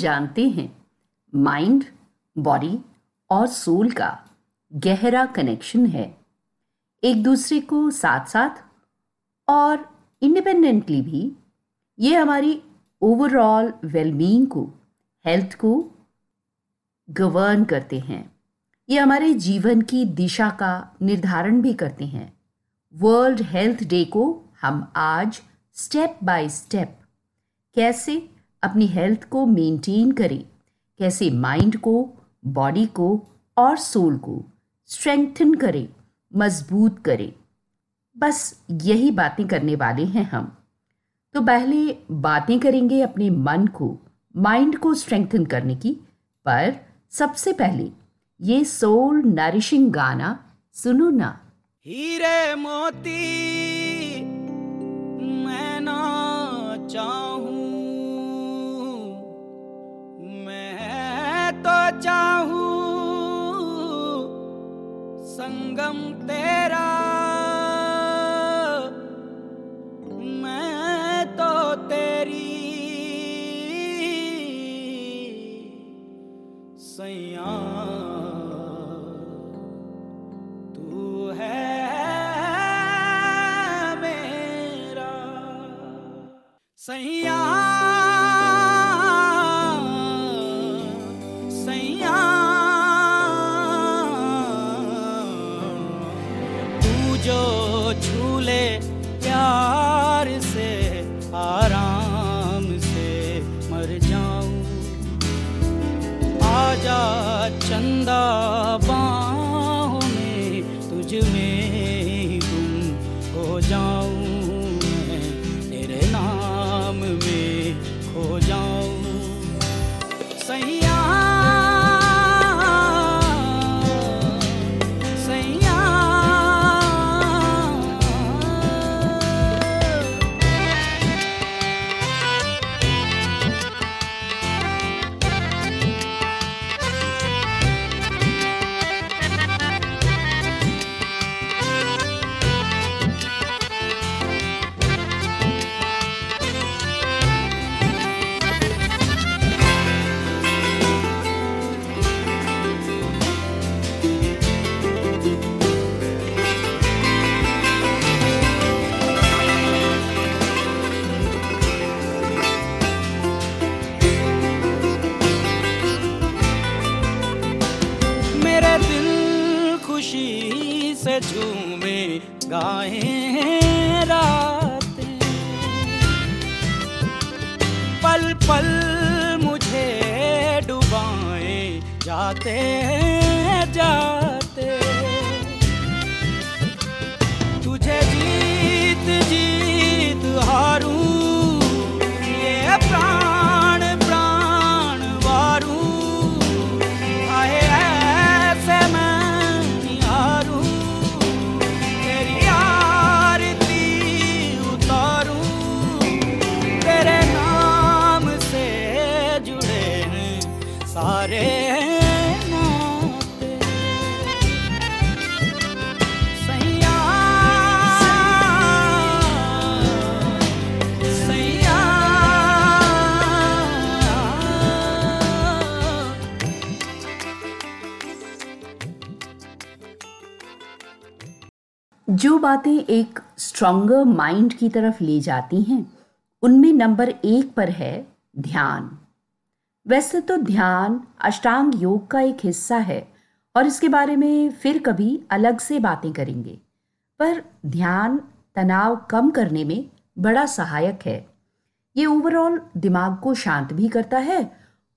जानते हैं। Mind body और सोल का गहरा कनेक्शन है। एक दूसरे को साथ साथ और इंडिपेंडेंटली भी ये हमारी ओवरऑल वेलबींग को हेल्थ को गवर्न करते हैं। ये हमारे जीवन की दिशा का निर्धारण भी करते हैं। वर्ल्ड हेल्थ डे को हम आज स्टेप बाय स्टेप कैसे अपनी हेल्थ को मेंटेन करें। कैसे माइंड को बॉडी को और सोल को स्ट्रेंथन करें, मज़बूत करें। बस यही बातें करने वाले हैं हम। तो पहले बातें करेंगे अपने मन को माइंड को स्ट्रेंथन करने की। पर सबसे पहले ये सोल नरिशिंग गाना सुनो ना। हीरे मोती, मैं ना चाहूँ चाहूँ संगम तेरा। मैं तो तेरी सैया। तू है मेरा। सैया। जो झूले प्यार से आराम से मर जाऊँ। आजा चंदा सारे जो बातें एक स्ट्रॉन्गर माइंड की तरफ़ ले जाती हैं, उनमें नंबर एक पर है ध्यान। वैसे तो ध्यान अष्टांग योग का एक हिस्सा है, और इसके बारे में फिर कभी अलग से बातें करेंगे। पर ध्यान तनाव कम करने में बड़ा सहायक है। ये ओवरऑल दिमाग को शांत भी करता है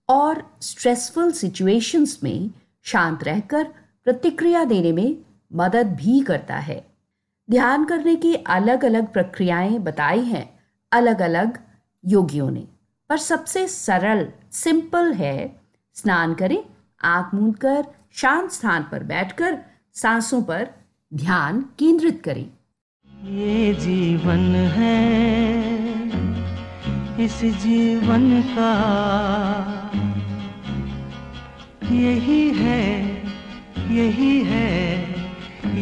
और स्ट्रेसफुल सिचुएशंस में शांत रहकर प्रतिक्रिया देने में मदद भी करता है। ध्यान करने की अलग अलग प्रक्रियाएँ बताई हैं अलग अलग योगियों ने। पर सबसे सरल सिंपल है। स्नान करें, आँख मूंद कर, शांत स्थान पर बैठकर सांसों पर ध्यान केंद्रित करें। ये जीवन है, इस जीवन का यही है यही है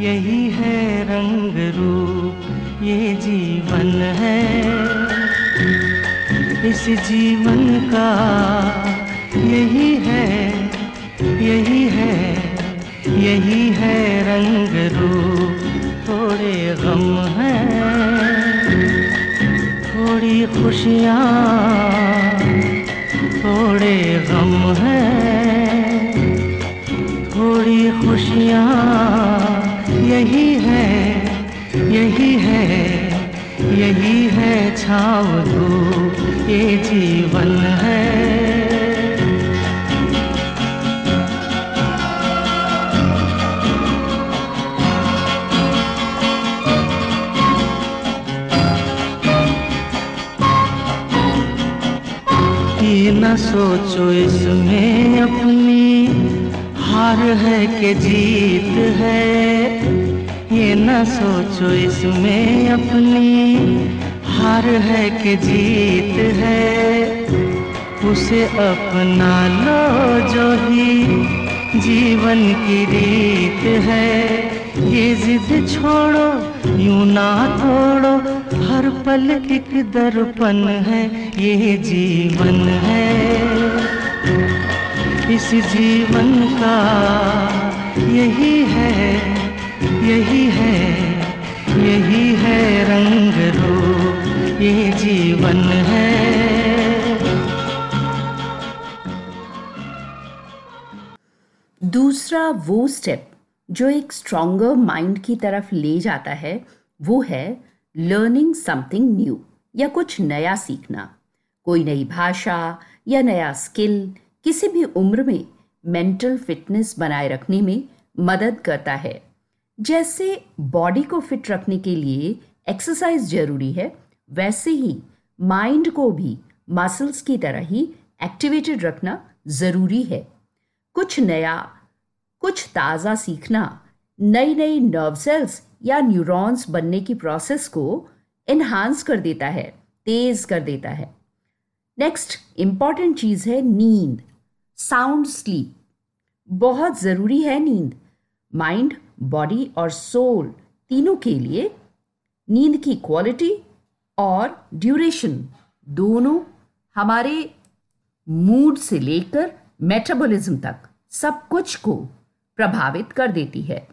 यही है रंग रूप, ये जीवन है। इस जीवन का यही है यही है यही है रंग रूप। थोड़े गम है, थोड़ी खुशियाँ, थोड़े गम हैं, थोड़ी खुशियाँ। यही है यही है यही है छाव धूप, ये जीवन है। न सोचो इसमें अपनी, हार है कि जीत है। ये न सोचो इसमें अपनी हार है कि जीत है। उसे अपना लो जो ही जीवन की रीत है। ये जिद छोड़ो, यूँ ना तोड़ो, हर पल एक दर्पण है, ये जीवन है। इस जीवन का यही यही है यही है रंग रूप, ये जीवन है। दूसरा वो स्टेप जो एक स्ट्रॉन्गर माइंड की तरफ़ ले जाता है, वो है लर्निंग समथिंग न्यू या कुछ नया सीखना। कोई नई भाषा या नया स्किल किसी भी उम्र में मेंटल फिटनेस बनाए रखने में मदद करता है। जैसे बॉडी को फिट रखने के लिए एक्सरसाइज ज़रूरी है, वैसे ही माइंड को भी मसल्स की तरह ही एक्टिवेटेड रखना ज़रूरी है। कुछ नया, कुछ ताज़ा सीखना नई नई नर्व सेल्स या न्यूरॉन्स बनने की प्रोसेस को इन्हांस कर देता है, तेज कर देता है। नेक्स्ट इंपॉर्टेंट चीज़ है नींद साउंड स्लीप बहुत ज़रूरी है नींद। माइंड बॉडी और सोल तीनों के लिए नींद की क्वालिटी और ड्यूरेशन दोनों हमारे मूड से लेकर मेटाबॉलिज्म तक सब कुछ को प्रभावित कर देती है।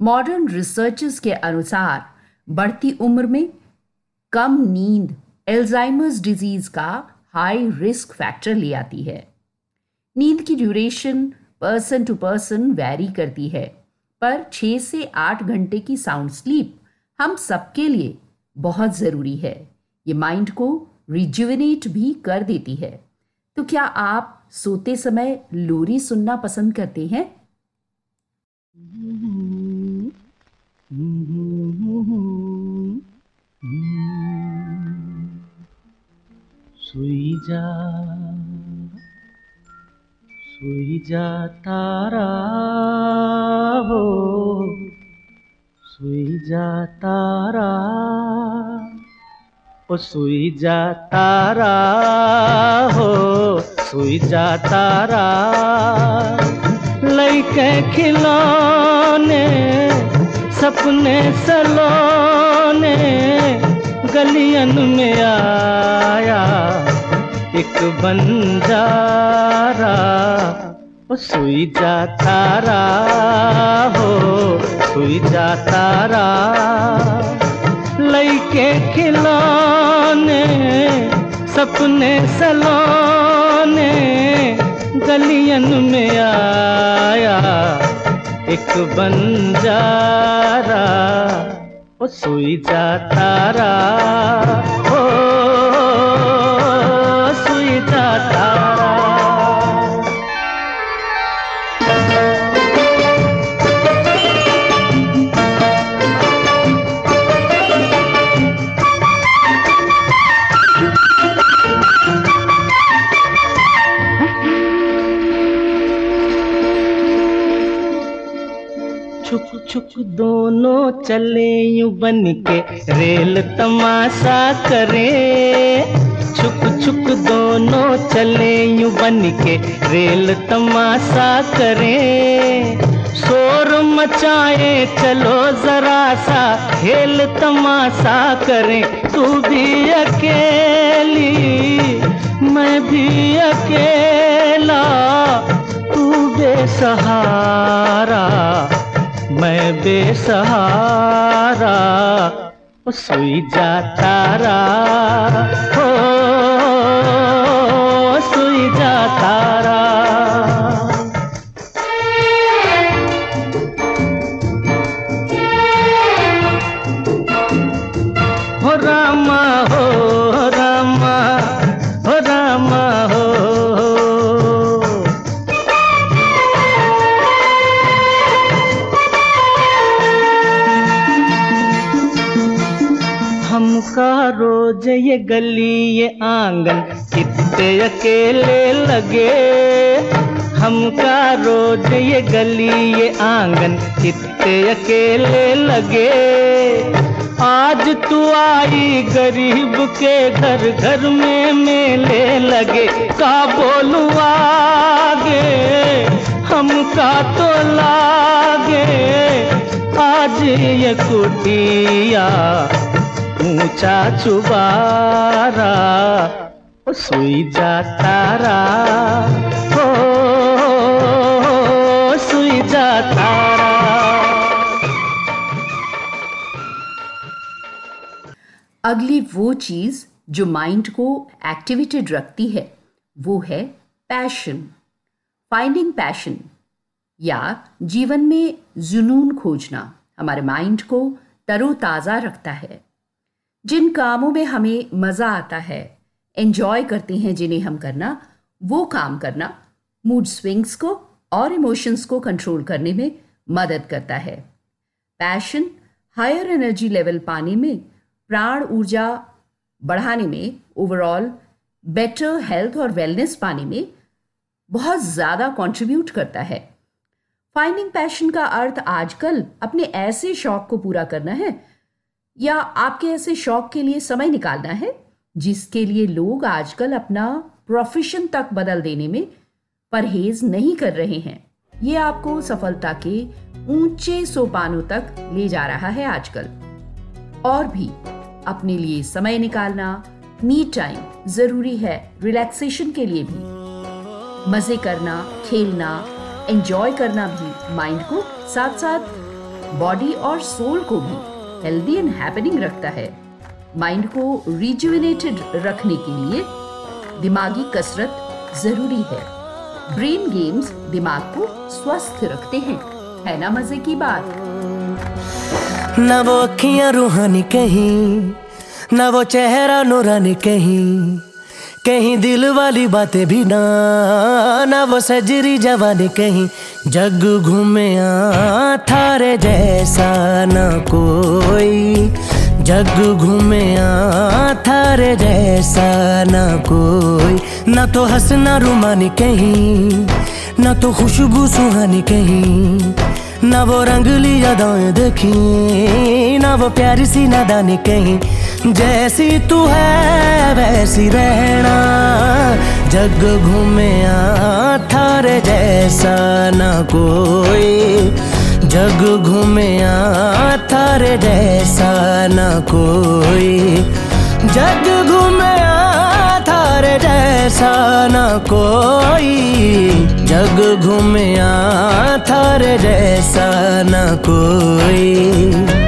मॉडर्न रिसर्चर्स के अनुसार बढ़ती उम्र में कम नींद एल्जाइमर्स डिज़ीज़ का हाई रिस्क फैक्टर ले आती है। नींद की duration person to person vary करती है। पर छः से आठ घंटे की साउंड स्लीप हम सबके लिए बहुत ज़रूरी है। ये माइंड को रिजुविनेट भी कर देती है। तो क्या आप सोते समय लोरी सुनना पसंद करते हैं? सुई जा सुई जा तारा हो सुई जा तारा ओ सुई जा तारा हो सुई जा तारा लैके खिलौने, सपने सलोने, गलियन में आया। एक बंजारा ओ सुई जा तारा हो, सुई जा तारा। लैके खिलौने, सपने सलोने, गलियन में आया। एक बन बंजारा ओ सुई जा तारा ओ दोनों चले यूँ बन के रेल तमाशा करे। छुक छुक, दोनों चले यूँ बन के रेल तमाशा करे। शोर मचाए, चलो जरा सा खेल तमाशा करें। तू भी अकेली, मैं भी अकेला, तू बेसहारा। मैं बेसहारा सोई जा तारा। हो सुई जा तारा। गली ये आँगन कितने अकेले लगे। हमका रोज ये गली ये आँगन कितने अकेले लगे। आज तू आई गरीब के घर घर में मेले लगे। का बोलू आगे? हमका तो लागे। आज ये कुटिया ऊँचा चुबारा, सुई जा तारा। हो सुई जा तारा। अगली वो चीज़ जो माइंड को एक्टिवेटेड रखती है, वो है पैशन फाइंडिंग पैशन या जीवन में जुनून खोजना हमारे माइंड को तरोताज़ा रखता है। जिन कामों में हमें मज़ा आता है एंजॉय करते हैं जिन्हें हम करना, वो काम करना मूड स्विंग्स को और इमोशंस को कंट्रोल करने में मदद करता है। पैशन हायर एनर्जी लेवल पाने में, प्राण ऊर्जा बढ़ाने में ओवरऑल बेटर हेल्थ और वेलनेस पाने में बहुत ज़्यादा कंट्रीब्यूट करता है। फाइंडिंग पैशन का अर्थ आजकल अपने ऐसे शौक को पूरा करना है या आपके ऐसे शौक के लिए समय निकालना है, जिसके लिए लोग आजकल अपना प्रोफेशन तक बदल देने में परहेज नहीं कर रहे हैं। ये आपको सफलता के ऊँचे सोपानों तक ले जा रहा है आजकल। और भी अपने लिए समय निकालना मी टाइम ज़रूरी है रिलैक्सेशन के लिए भी। मज़े करना, खेलना एंजॉय करना भी माइंड को साथ साथ बॉडी और सोल को भी। हेल्दी एंड हैपनिंग रखता है। माइंड को रिजुविनेटेड रखने के लिए दिमागी कसरत ज़रूरी है। ब्रेन गेम्स दिमाग को स्वस्थ रखते हैं। है ना मज़े की बात? ना वो अखियाँ रूहानी कहीं, ना वो चेहरा नूरानी कहीं। कहीं दिल वाली बातें भी ना ना वो सजरी जवानी कहीं जग घूमे थारे जैसा ना कोई। जग घूमे थारे जैसा ना कोई। ना तो हंसना रुमानी कहीं, ना तो खुशबू सुहानी कहीं। ना वो रंगली यादाएँ देखी, ना वो प्यारी सी नादानी कहीं। जैसी तू है, वैसी रहना। जग घूमे थारे जैसा ना कोई। जग घूमे थारे जैसा ना कोई। जग घूमे थारे जैसा ना कोई। जग घूमे थारे जैसा ना कोई।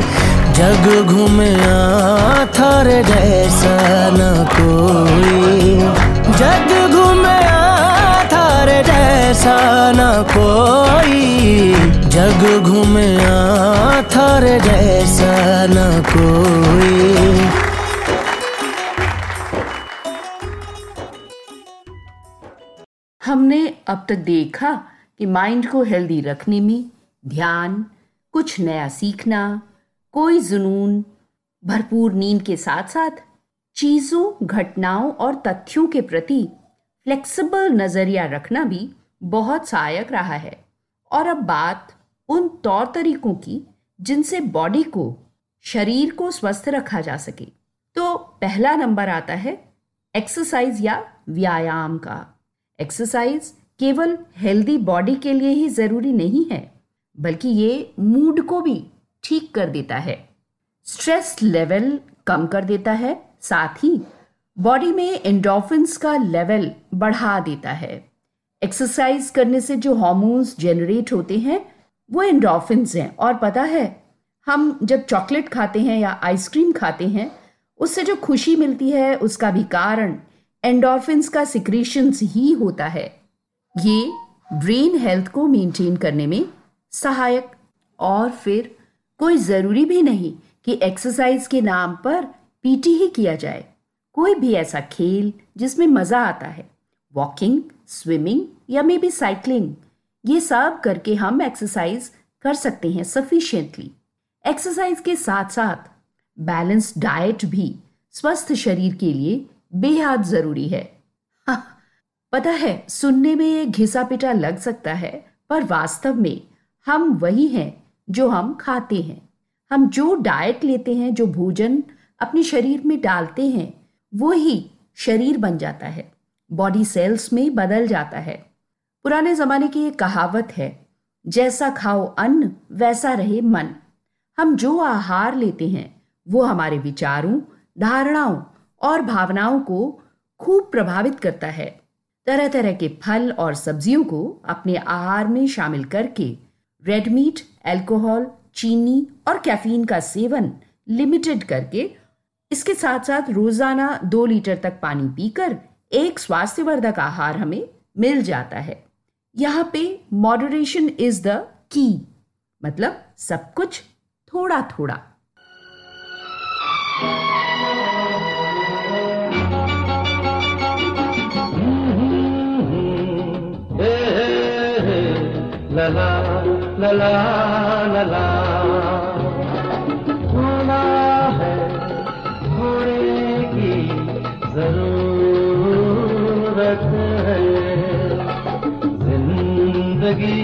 जग घूमे थारे जैसा न कोई। जग घूमे थारे जैसा न कोई। जग घूमे थारे जैसा न कोई। हमने अब तक देखा कि माइंड को हेल्दी रखने में ध्यान, कुछ नया सीखना कोई जुनून, भरपूर नींद के साथ साथ चीज़ों, घटनाओं और तथ्यों के प्रति फ्लेक्सिबल नज़रिया रखना भी बहुत सहायक रहा है। और अब बात उन तौर तरीकों की जिनसे बॉडी को, शरीर को स्वस्थ रखा जा सके। तो पहला नंबर आता है एक्सरसाइज या व्यायाम का। एक्सरसाइज केवल हेल्दी बॉडी के लिए ही ज़रूरी नहीं है, बल्कि ये मूड को भी ठीक कर देता है। स्ट्रेस लेवल कम कर देता है, साथ ही बॉडी में एंडोफिन्स का लेवल बढ़ा देता है। एक्सरसाइज करने से जो हॉर्मोन्स जनरेट होते हैं, वो एंडोफिन्स हैं। और पता है, हम जब चॉकलेट खाते हैं या आइसक्रीम खाते हैं, उससे जो खुशी मिलती है, उसका भी कारण एंडोर्फिन्स का सिक्रेशंस ही होता है। ये ब्रेन हेल्थ को मेंटेन करने में सहायक और फिर कोई ज़रूरी भी नहीं कि एक्सरसाइज के नाम पर पीटी ही किया जाए। कोई भी ऐसा खेल जिसमें मज़ा आता है वॉकिंग स्विमिंग या मे बी साइकिलिंग ये सब करके हम एक्सरसाइज कर सकते हैं सफिशियंटली एक्सरसाइज के साथ साथ बैलेंस डाइट भी स्वस्थ शरीर के लिए बेहद ज़रूरी है। हाँ, पता है सुनने में ये घिसा पिटा लग सकता है पर वास्तव में हम वही हैं जो हम खाते हैं। हम जो डाइट लेते हैं, जो भोजन अपने शरीर में डालते हैं वो ही शरीर बन जाता है। बॉडी सेल्स में बदल जाता है। पुराने जमाने की एक कहावत है, जैसा खाओ अन्न, वैसा रहे मन। हम जो आहार लेते हैं, वो हमारे विचारों, धारणाओं और भावनाओं को खूब प्रभावित करता है। तरह तरह के फल और सब्जियों को अपने आहार में शामिल करके रेड मीट एल्कोहल चीनी और कैफीन का सेवन लिमिटेड करके इसके साथ साथ रोज़ाना दो लीटर तक पानी पीकर एक स्वास्थ्यवर्धक आहार हमें मिल जाता है। यहाँ पे मॉडरेशन इज़ द की मतलब सब कुछ थोड़ा थोड़ा लला होना है होने की ज़रूरत है। ज़िंदगी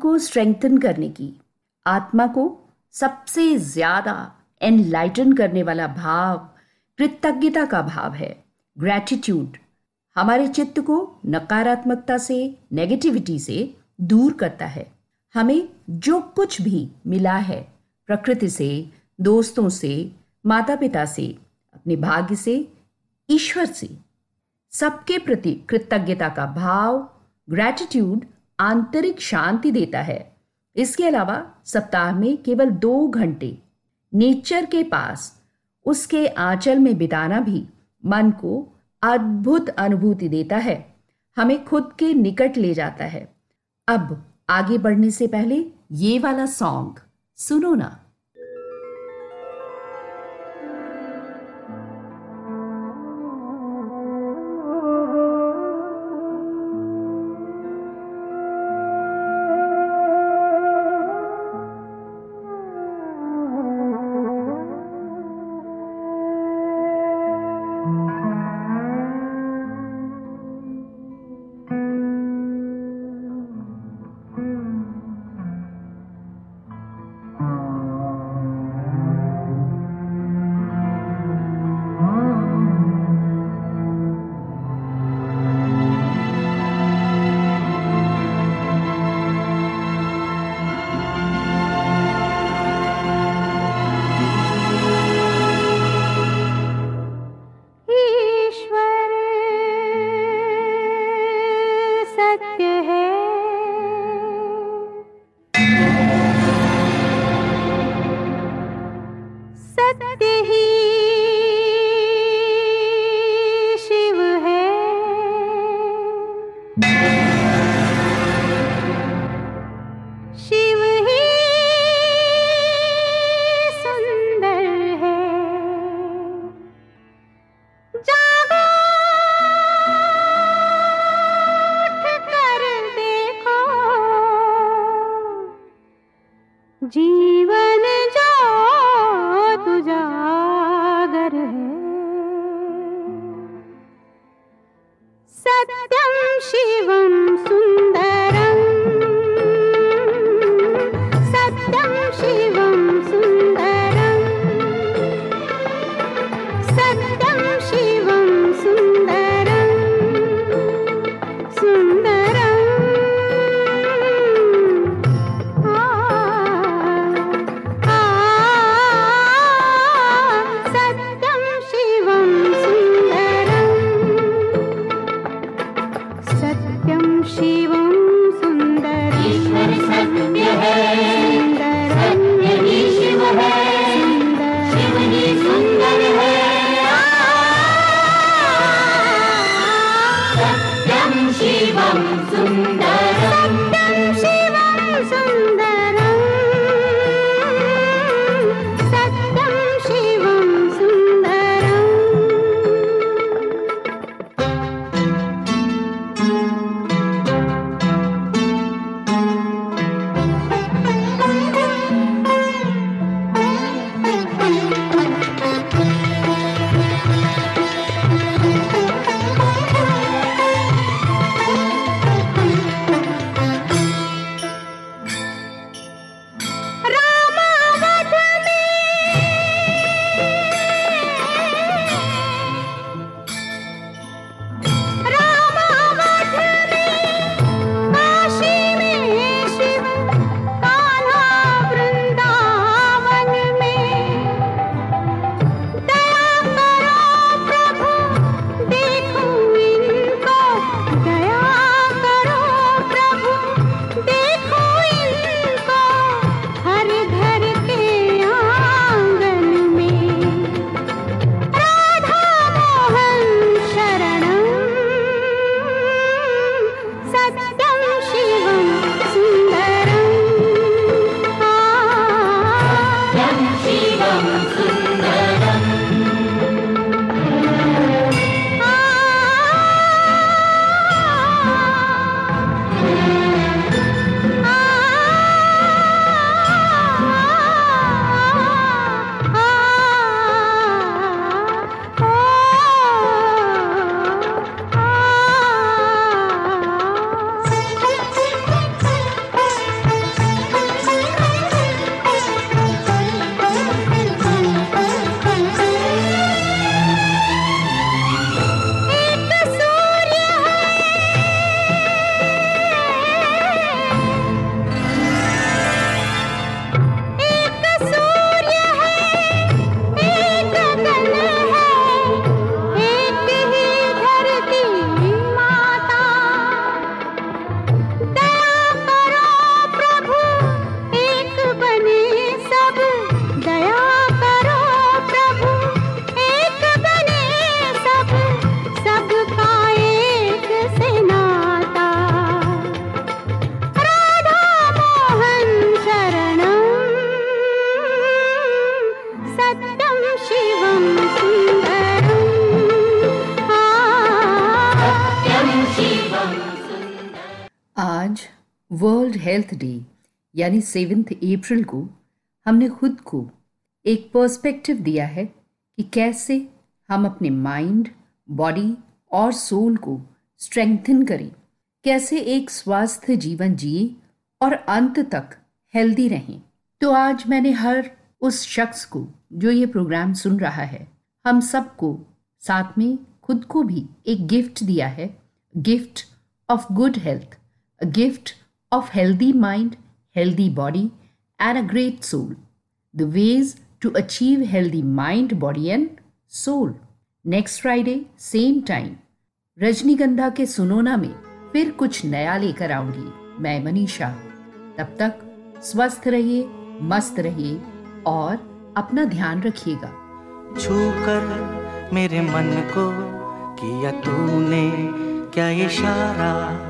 को स्ट्रेंथन करने की, आत्मा को सबसे ज़्यादा एनलाइटन करने वाला भाव, कृतज्ञता का भाव है। ग्रैटिट्यूड हमारे चित्त को नकारात्मकता से नेगेटिविटी से दूर करता है। हमें जो कुछ भी मिला है, प्रकृति से, दोस्तों से माता पिता से, अपने भाग्य से, ईश्वर से, सबके प्रति कृतज्ञता का भाव ग्रैटिट्यूड आंतरिक शांति देता है। इसके अलावा सप्ताह में केवल दो घंटे नेचर के पास, उसके आंचल में बिताना भी मन को अद्भुत अनुभूति देता है। हमें खुद के निकट ले जाता है। अब आगे बढ़ने से पहले ये वाला सॉन्ग सुनो ना। जीवन शिवं सुन्दर। वर्ल्ड हेल्थ डे, यानी सेवन्थ अप्रैल को, हमने खुद को एक पर्सपेक्टिव दिया है कि कैसे हम अपने माइंड बॉडी और सोल को स्ट्रेंथन करें। कैसे एक स्वस्थ जीवन जिए और अंत तक हेल्दी रहें। तो आज मैंने हर उस शख्स को जो ये प्रोग्राम सुन रहा है, हम सबको साथ में खुद को भी एक गिफ्ट दिया है। Gift of good health gift of healthy mind healthy body and a great soul the ways to achieve healthy mind body and soul next Friday same time Rajnigandha के सुनोना में फिर कुछ नया लेकर आऊँगी मैं मनीषा तब तक स्वस्थ रहिए मस्त रहिए और अपना ध्यान रखिएगा छू कर मेरे मन को किया तूने क्या इशारा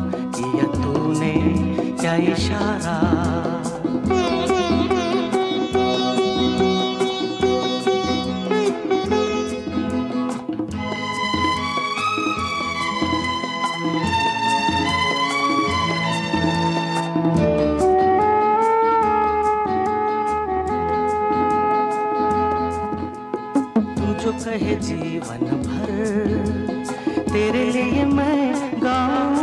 क्या इशारा। जो कहे जीवन भर तेरे लिए मैं गाऊं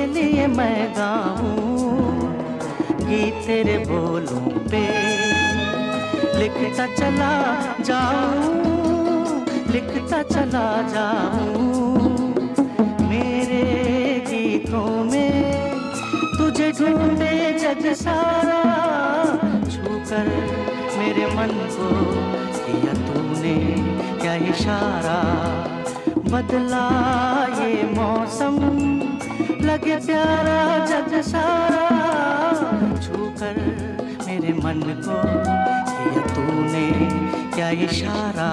तेरे लिए मैं गाऊं। गीत तेरे बोलों पे लिखता चला जाऊँ, लिखता चला जाऊँ। मेरे गीतों में तुझे ढूंढे जग सारा छू कर मेरे मन को किया तूने क्या इशारा। बदला ये मौसम लगे प्यारा जग सारा। छू कर मेरे मन को किया तूने क्या इशारा?